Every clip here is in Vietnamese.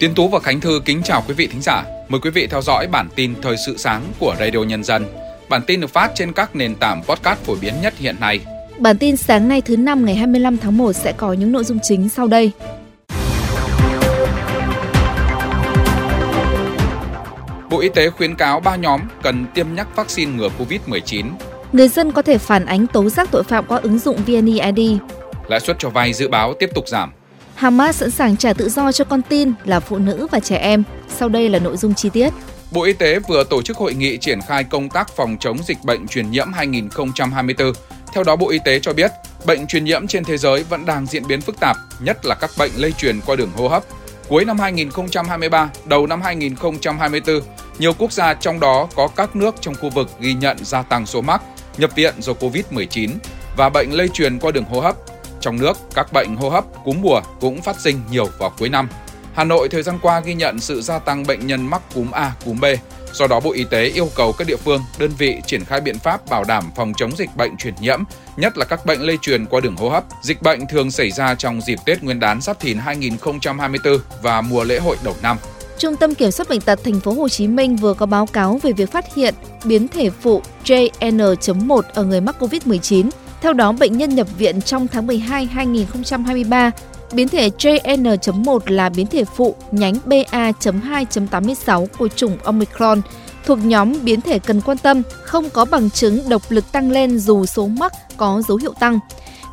Tiến Tú và Khánh Thư kính chào quý vị thính giả. Mời quý vị theo dõi bản tin thời sự sáng của Radio Nhân dân. Bản tin được phát trên các nền tảng podcast phổ biến nhất hiện nay. Bản tin sáng nay thứ năm ngày 25 tháng 1 sẽ có những nội dung chính sau đây. Bộ Y tế khuyến cáo ba nhóm cần tiêm nhắc vaccine ngừa COVID-19. Người dân có thể phản ánh tố giác tội phạm qua ứng dụng VNeID. Lãi suất cho vay dự báo tiếp tục giảm. Hamas sẵn sàng trả tự do cho con tin là phụ nữ và trẻ em. Sau đây là nội dung chi tiết. Bộ Y tế vừa tổ chức hội nghị triển khai công tác phòng chống dịch bệnh truyền nhiễm 2024. Theo đó, Bộ Y tế cho biết, bệnh truyền nhiễm trên thế giới vẫn đang diễn biến phức tạp, nhất là các bệnh lây truyền qua đường hô hấp. Cuối năm 2023, đầu năm 2024, nhiều quốc gia trong đó có các nước trong khu vực ghi nhận gia tăng số mắc, nhập viện do COVID-19 và bệnh lây truyền qua đường hô hấp trong nước, các bệnh hô hấp, cúm mùa cũng phát sinh nhiều vào cuối năm. Hà Nội thời gian qua ghi nhận sự gia tăng bệnh nhân mắc cúm A, cúm B. Do đó, Bộ Y tế yêu cầu các địa phương, đơn vị triển khai biện pháp bảo đảm phòng chống dịch bệnh truyền nhiễm, nhất là các bệnh lây truyền qua đường hô hấp. Dịch bệnh thường xảy ra trong dịp Tết Nguyên đán Giáp Thìn 2024 và mùa lễ hội đầu năm. Trung tâm Kiểm soát bệnh tật thành phố Hồ Chí Minh vừa có báo cáo về việc phát hiện biến thể phụ JN.1 ở người mắc COVID-19 theo đó, bệnh nhân nhập viện trong tháng 12 2023 Biến thể JN.1 là biến thể phụ nhánh BA.2.86 của chủng Omicron, thuộc nhóm biến thể cần quan tâm, không có bằng chứng độc lực tăng lên dù số mắc có dấu hiệu tăng.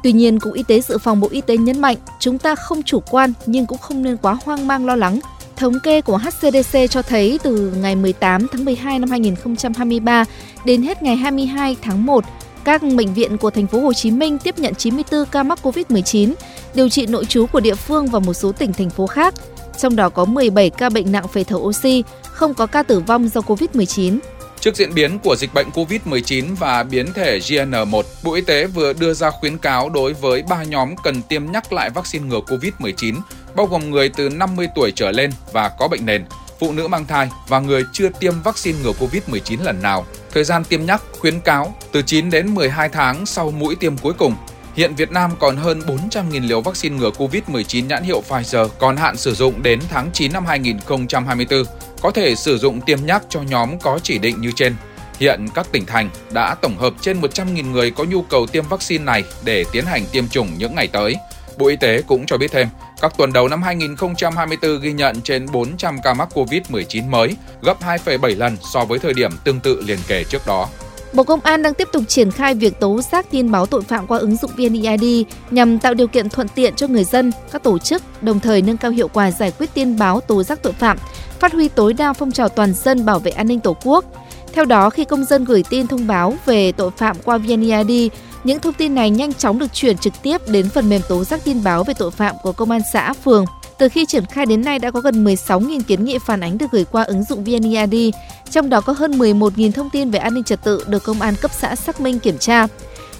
Tuy nhiên, Cục Y tế Dự phòng Bộ Y tế nhấn mạnh, chúng ta không chủ quan nhưng cũng không nên quá hoang mang lo lắng. Thống kê của HCDC cho thấy từ ngày 18 tháng 12 năm 2023 đến hết ngày 22 tháng 1, các bệnh viện của thành phố Hồ Chí Minh tiếp nhận 94 ca mắc COVID-19, điều trị nội trú của địa phương và một số tỉnh thành phố khác. Trong đó có 17 ca bệnh nặng phải thở oxy, không có ca tử vong do COVID-19. Trước diễn biến của dịch bệnh COVID-19 và biến thể GN1, Bộ Y tế vừa đưa ra khuyến cáo đối với ba nhóm cần tiêm nhắc lại vaccine ngừa COVID-19, bao gồm người từ 50 tuổi trở lên và có bệnh nền, phụ nữ mang thai và người chưa tiêm vaccine ngừa COVID-19 lần nào. Thời gian tiêm nhắc khuyến cáo từ 9 đến 12 tháng sau mũi tiêm cuối cùng. Hiện Việt Nam còn hơn 400.000 liều vaccine ngừa COVID-19 nhãn hiệu Pfizer còn hạn sử dụng đến tháng 9 năm 2024, có thể sử dụng tiêm nhắc cho nhóm có chỉ định như trên. Hiện các tỉnh thành đã tổng hợp trên 100.000 người có nhu cầu tiêm vaccine này để tiến hành tiêm chủng những ngày tới. Bộ Y tế cũng cho biết thêm, các tuần đầu năm 2024 ghi nhận trên 400 ca mắc COVID-19 mới, gấp 2,7 lần so với thời điểm tương tự liền kề trước đó. Bộ Công an đang tiếp tục triển khai việc tố giác tin báo tội phạm qua ứng dụng VNeID nhằm tạo điều kiện thuận tiện cho người dân, các tổ chức, đồng thời nâng cao hiệu quả giải quyết tin báo tố giác tội phạm, phát huy tối đa phong trào toàn dân bảo vệ an ninh Tổ quốc. Theo đó, khi công dân gửi tin thông báo về tội phạm qua VNeID, những thông tin này nhanh chóng được chuyển trực tiếp đến phần mềm tố giác tin báo về tội phạm của công an xã, phường. Từ khi triển khai đến nay đã có gần 16.000 kiến nghị phản ánh được gửi qua ứng dụng VNeID, trong đó có hơn 11.000 thông tin về an ninh trật tự được công an cấp xã xác minh kiểm tra.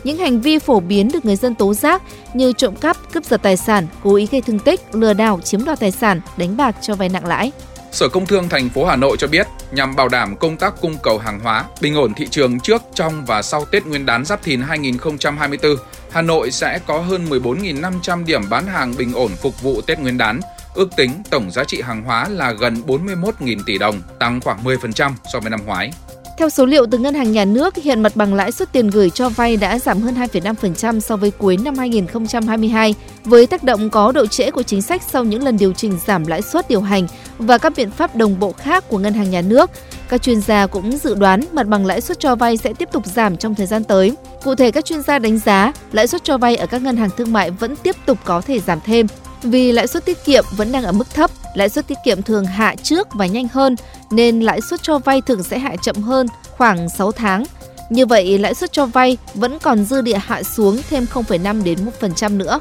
Những hành vi phổ biến được người dân tố giác như trộm cắp, cướp giật tài sản, cố ý gây thương tích, lừa đảo, chiếm đoạt tài sản, đánh bạc cho vay nặng lãi. Sở Công Thương thành phố Hà Nội cho biết, nhằm bảo đảm công tác cung cầu hàng hóa, bình ổn thị trường trước, trong và sau Tết Nguyên đán Giáp Thìn 2024, Hà Nội sẽ có hơn 14.500 điểm bán hàng bình ổn phục vụ Tết Nguyên đán. Ước tính tổng giá trị hàng hóa là gần 41.000 tỷ đồng, tăng khoảng 10% so với năm ngoái. Theo số liệu từ Ngân hàng Nhà nước, hiện mặt bằng lãi suất tiền gửi cho vay đã giảm hơn 2,5% so với cuối năm 2022, với tác động có độ trễ của chính sách sau những lần điều chỉnh giảm lãi suất điều hành và các biện pháp đồng bộ khác của Ngân hàng Nhà nước. Các chuyên gia cũng dự đoán mặt bằng lãi suất cho vay sẽ tiếp tục giảm trong thời gian tới. Cụ thể, các chuyên gia đánh giá lãi suất cho vay ở các ngân hàng thương mại vẫn tiếp tục có thể giảm thêm vì lãi suất tiết kiệm vẫn đang ở mức thấp, lãi suất tiết kiệm thường hạ trước và nhanh hơn nên lãi suất cho vay thường sẽ hạ chậm hơn khoảng 6 tháng. Như vậy, lãi suất cho vay vẫn còn dư địa hạ xuống thêm 0,5 đến 1% nữa.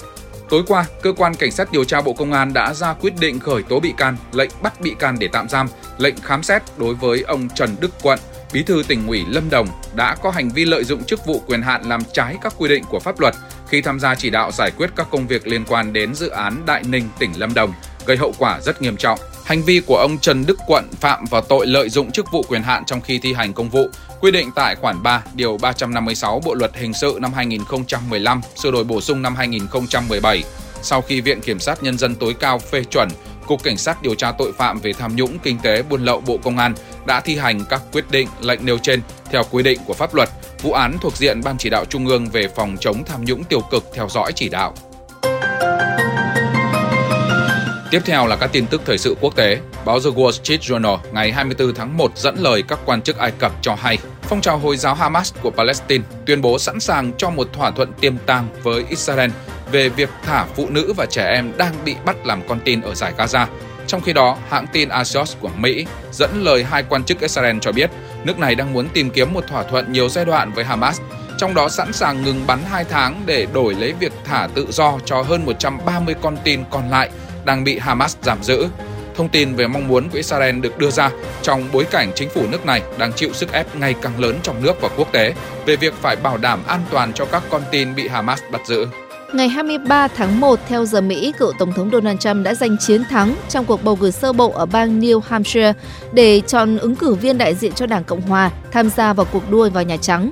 Tối qua, cơ quan cảnh sát điều tra Bộ Công an đã ra quyết định khởi tố bị can, lệnh bắt bị can để tạm giam, lệnh khám xét đối với ông Trần Đức Quận, Bí thư tỉnh ủy Lâm Đồng đã có hành vi lợi dụng chức vụ quyền hạn làm trái các quy định của pháp luật khi tham gia chỉ đạo giải quyết các công việc liên quan đến dự án Đại Ninh, tỉnh Lâm Đồng, gây hậu quả rất nghiêm trọng. Hành vi của ông Trần Đức Quận phạm vào tội lợi dụng chức vụ quyền hạn trong khi thi hành công vụ, quy định tại khoản 3, điều 356 Bộ luật hình sự năm 2015, sửa đổi bổ sung năm 2017. Sau khi Viện Kiểm sát Nhân dân tối cao phê chuẩn, Cục Cảnh sát điều tra tội phạm về tham nhũng kinh tế buôn lậu Bộ Công an đã thi hành các quyết định lệnh nêu trên theo quy định của pháp luật. Vụ án thuộc diện Ban chỉ đạo Trung ương về phòng chống tham nhũng tiêu cực theo dõi chỉ đạo. Tiếp theo là các tin tức thời sự quốc tế. Báo The Wall Street Journal ngày 24 tháng 1 dẫn lời các quan chức Ai Cập cho hay, phong trào Hồi giáo Hamas của Palestine tuyên bố sẵn sàng cho một thỏa thuận tiềm tàng với Israel về việc thả phụ nữ và trẻ em đang bị bắt làm con tin ở giải Gaza. Trong khi đó, hãng tin Axios của Mỹ dẫn lời hai quan chức Israel cho biết nước này đang muốn tìm kiếm một thỏa thuận nhiều giai đoạn với Hamas, trong đó sẵn sàng ngừng bắn 2 tháng để đổi lấy việc thả tự do cho hơn 130 con tin còn lại đang bị Hamas giảm giữ. Thông tin về mong muốn của Israel được đưa ra trong bối cảnh chính phủ nước này đang chịu sức ép ngày càng lớn trong nước và quốc tế về việc phải bảo đảm an toàn cho các con tin bị Hamas bắt giữ. Ngày 23 tháng 1, theo giờ Mỹ, cựu Tổng thống Donald Trump đã giành chiến thắng trong cuộc bầu cử sơ bộ ở bang New Hampshire để chọn ứng cử viên đại diện cho Đảng Cộng Hòa tham gia vào cuộc đua vào Nhà Trắng.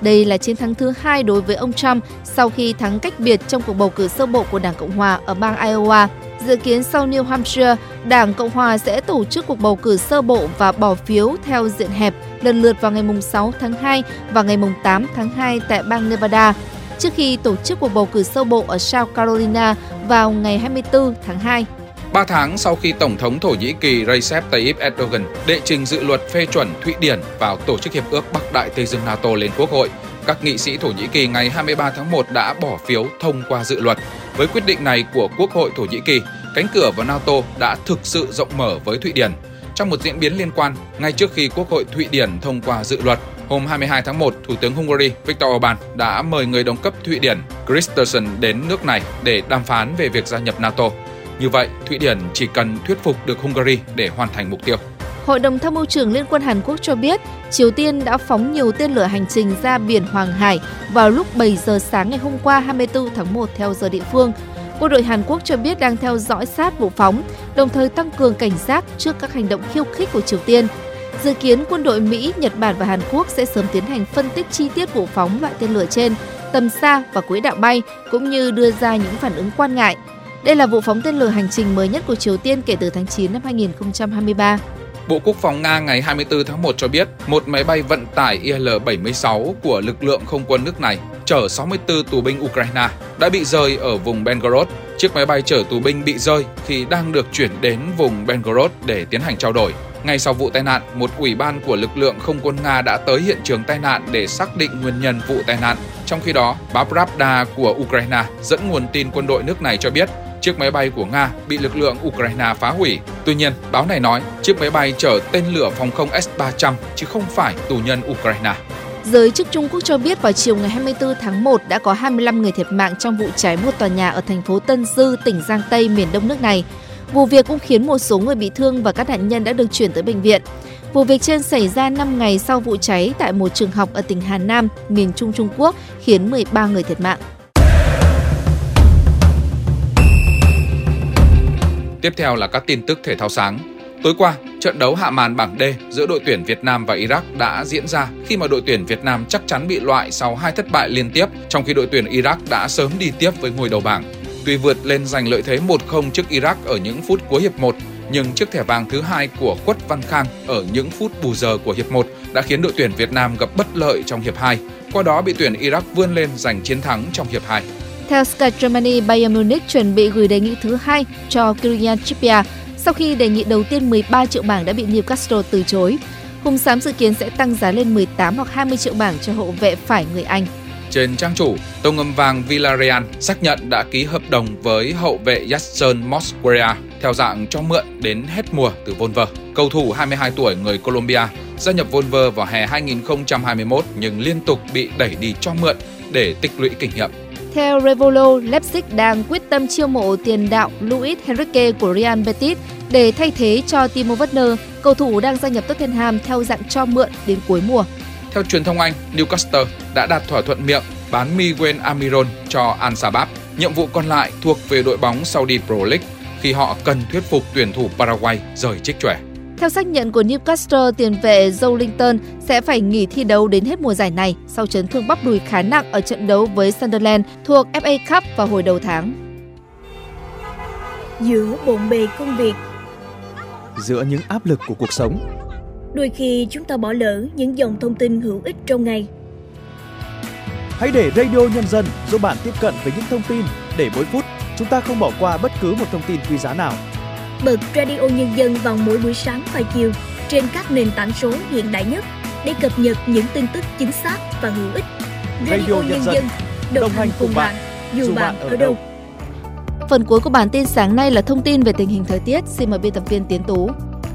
Đây là chiến thắng thứ hai đối với ông Trump sau khi thắng cách biệt trong cuộc bầu cử sơ bộ của Đảng Cộng Hòa ở bang Iowa. Dự kiến sau New Hampshire, Đảng Cộng Hòa sẽ tổ chức cuộc bầu cử sơ bộ và bỏ phiếu theo diện hẹp lần lượt vào ngày 6 tháng 2 và ngày 8 tháng 2 tại bang Nevada, trước khi tổ chức cuộc bầu cử sơ bộ ở South Carolina vào ngày 24 tháng 2. Ba tháng sau khi Tổng thống Thổ Nhĩ Kỳ Recep Tayyip Erdogan đệ trình dự luật phê chuẩn Thụy Điển vào Tổ chức Hiệp ước Bắc Đại Tây Dương NATO lên Quốc hội, các nghị sĩ Thổ Nhĩ Kỳ ngày 23 tháng 1 đã bỏ phiếu thông qua dự luật. Với quyết định này của Quốc hội Thổ Nhĩ Kỳ, cánh cửa vào NATO đã thực sự rộng mở với Thụy Điển. Trong một diễn biến liên quan, ngay trước khi Quốc hội Thụy Điển thông qua dự luật, hôm 22 tháng 1, Thủ tướng Hungary Viktor Orbán đã mời người đồng cấp Thụy Điển Kristersson đến nước này để đàm phán về việc gia nhập NATO. Như vậy, Thụy Điển chỉ cần thuyết phục được Hungary để hoàn thành mục tiêu. Hội đồng tham mưu trưởng Liên quân Hàn Quốc cho biết, Triều Tiên đã phóng nhiều tên lửa hành trình ra biển Hoàng Hải vào lúc 7 giờ sáng ngày hôm qua 24 tháng 1 theo giờ địa phương. Quân đội Hàn Quốc cho biết đang theo dõi sát vụ phóng, đồng thời tăng cường cảnh giác trước các hành động khiêu khích của Triều Tiên. Dự kiến quân đội Mỹ, Nhật Bản và Hàn Quốc sẽ sớm tiến hành phân tích chi tiết vụ phóng loại tên lửa trên, tầm xa và quỹ đạo bay, cũng như đưa ra những phản ứng quan ngại. Đây là vụ phóng tên lửa hành trình mới nhất của Triều Tiên kể từ tháng 9 năm 2023. Bộ Quốc phòng Nga ngày 24 tháng 1 cho biết một máy bay vận tải Il-76 của lực lượng không quân nước này chở 64 tù binh Ukraine đã bị rơi ở vùng Belgorod. Chiếc máy bay chở tù binh bị rơi khi đang được chuyển đến vùng Belgorod để tiến hành trao đổi. Ngay sau vụ tai nạn, một ủy ban của lực lượng không quân Nga đã tới hiện trường tai nạn để xác định nguyên nhân vụ tai nạn. Trong khi đó, báo Pravda của Ukraine dẫn nguồn tin quân đội nước này cho biết chiếc máy bay của Nga bị lực lượng Ukraine phá hủy. Tuy nhiên, báo này nói chiếc máy bay chở tên lửa phòng không S-300 chứ không phải tù nhân Ukraine. Giới chức Trung Quốc cho biết vào chiều ngày 24 tháng 1 đã có 25 người thiệt mạng trong vụ cháy một tòa nhà ở thành phố Tân Dư, tỉnh Giang Tây, miền đông nước này. Vụ việc cũng khiến một số người bị thương và các nạn nhân đã được chuyển tới bệnh viện. Vụ việc trên xảy ra 5 ngày sau vụ cháy tại một trường học ở tỉnh Hà Nam, miền Trung Trung Quốc, khiến 13 người thiệt mạng. Tiếp theo là các tin tức thể thao sáng. Tối qua, trận đấu hạ màn bảng D giữa đội tuyển Việt Nam và Iraq đã diễn ra khi mà đội tuyển Việt Nam chắc chắn bị loại sau hai thất bại liên tiếp, trong khi đội tuyển Iraq đã sớm đi tiếp với ngôi đầu bảng. Tuy vượt lên giành lợi thế 1-0 trước Iraq ở những phút cuối hiệp 1, nhưng chiếc thẻ vàng thứ hai của Khuất Văn Khang ở những phút bù giờ của hiệp 1 đã khiến đội tuyển Việt Nam gặp bất lợi trong hiệp 2, qua đó bị tuyển Iraq vươn lên giành chiến thắng trong hiệp 2. Theo Sky Germany, Bayern Munich chuẩn bị gửi đề nghị thứ hai cho Kylian Chipia sau khi đề nghị đầu tiên 13 triệu bảng đã bị Newcastle từ chối. Hùng xám dự kiến sẽ tăng giá lên 18 hoặc 20 triệu bảng cho hậu vệ phải người Anh. Trên trang chủ, Tông ngầm vàng Villarreal xác nhận đã ký hợp đồng với hậu vệ Jackson Mosquera theo dạng cho mượn đến hết mùa từ Volver. Cầu thủ 22 tuổi người Colombia gia nhập Volver vào hè 2021 nhưng liên tục bị đẩy đi cho mượn để tích lũy kinh nghiệm. Theo Revolo, Leipzig đang quyết tâm chiêu mộ tiền đạo Luis Enrique của Real Betis để thay thế cho Timo Werner, cầu thủ đang gia nhập Tottenham theo dạng cho mượn đến cuối mùa. Theo truyền thông Anh, Newcastle đã đạt thỏa thuận miệng bán Miguel Amiron cho Al Sabab. Nhiệm vụ còn lại thuộc về đội bóng Saudi Pro League khi họ cần thuyết phục tuyển thủ Paraguay rời trích trẻ. Theo xác nhận của Newcastle, tiền vệ Joe Linton sẽ phải nghỉ thi đấu đến hết mùa giải này sau chấn thương bắp đùi khá nặng ở trận đấu với Sunderland thuộc FA Cup vào hồi đầu tháng. giữa bộn bề công việc, giữa những áp lực của cuộc sống. Đôi khi chúng ta bỏ lỡ những dòng thông tin hữu ích trong ngày. Hãy để Radio Nhân dân giúp bạn tiếp cận với những thông tin để mỗi phút chúng ta không bỏ qua bất cứ một thông tin quý giá nào. Bật Radio Nhân dân vào mỗi buổi sáng và chiều trên các nền tảng số hiện đại nhất để cập nhật những tin tức chính xác và hữu ích. Radio, Radio Nhân, dân, đồng, đồng hành cùng bạn, bạn dù bạn ở đâu. Phần cuối của bản tin sáng nay là thông tin về tình hình thời tiết. Xin mời biên tập viên Tiến Tú.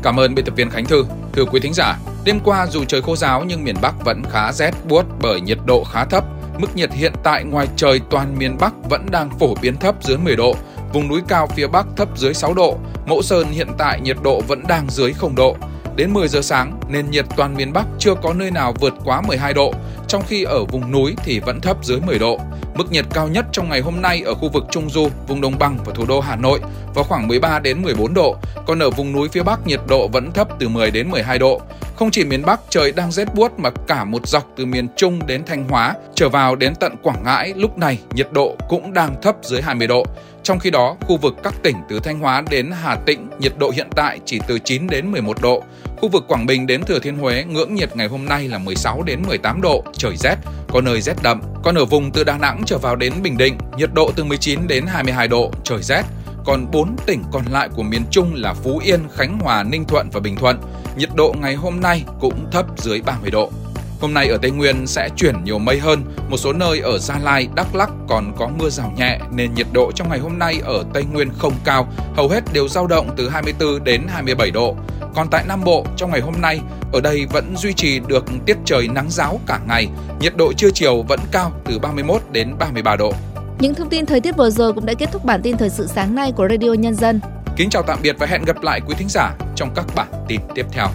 Cảm ơn biên tập viên Khánh Thư. Thưa quý thính giả, đêm qua dù trời khô giáo nhưng miền Bắc vẫn khá rét buốt bởi nhiệt độ khá thấp. Mức nhiệt hiện tại ngoài trời toàn miền Bắc vẫn đang phổ biến thấp dưới 10 độ, vùng núi cao phía Bắc thấp dưới 6 độ, Mẫu Sơn hiện tại nhiệt độ vẫn đang dưới 0 độ. Đến 10 giờ sáng, nền nhiệt toàn miền Bắc chưa có nơi nào vượt quá 12 độ, trong khi ở vùng núi thì vẫn thấp dưới 10 độ. Mức nhiệt cao nhất trong ngày hôm nay ở khu vực Trung Du, vùng Đồng bằng và thủ đô Hà Nội vào khoảng 13 đến 14 độ, còn ở vùng núi phía Bắc nhiệt độ vẫn thấp từ 10 đến 12 độ. Không chỉ miền Bắc trời đang rét buốt mà cả một dọc từ miền Trung đến Thanh Hóa trở vào đến tận Quảng Ngãi lúc này nhiệt độ cũng đang thấp dưới 20 độ. Trong khi đó, khu vực các tỉnh từ Thanh Hóa đến Hà Tĩnh nhiệt độ hiện tại chỉ từ 9 đến 11 độ. Khu vực Quảng Bình đến Thừa Thiên Huế ngưỡng nhiệt ngày hôm nay là 16 đến 18 độ, trời rét, có nơi rét đậm. Còn ở vùng từ Đà Nẵng trở vào đến Bình Định, nhiệt độ từ 19 đến 22 độ, trời rét. Còn 4 tỉnh còn lại của miền Trung là Phú Yên, Khánh Hòa, Ninh Thuận và Bình Thuận, nhiệt độ ngày hôm nay cũng thấp dưới 30 độ. Hôm nay ở Tây Nguyên sẽ chuyển nhiều mây hơn, một số nơi ở Gia Lai, Đắk Lắk còn có mưa rào nhẹ nên nhiệt độ trong ngày hôm nay ở Tây Nguyên không cao, hầu hết đều dao động từ 24 đến 27 độ. Còn tại Nam Bộ, trong ngày hôm nay, ở đây vẫn duy trì được tiết trời nắng giáo cả ngày, nhiệt độ trưa chiều vẫn cao từ 31 đến 33 độ. Những thông tin thời tiết vừa rồi cũng đã kết thúc bản tin thời sự sáng nay của Radio Nhân dân. Kính chào tạm biệt và hẹn gặp lại quý thính giả trong các bản tin tiếp theo.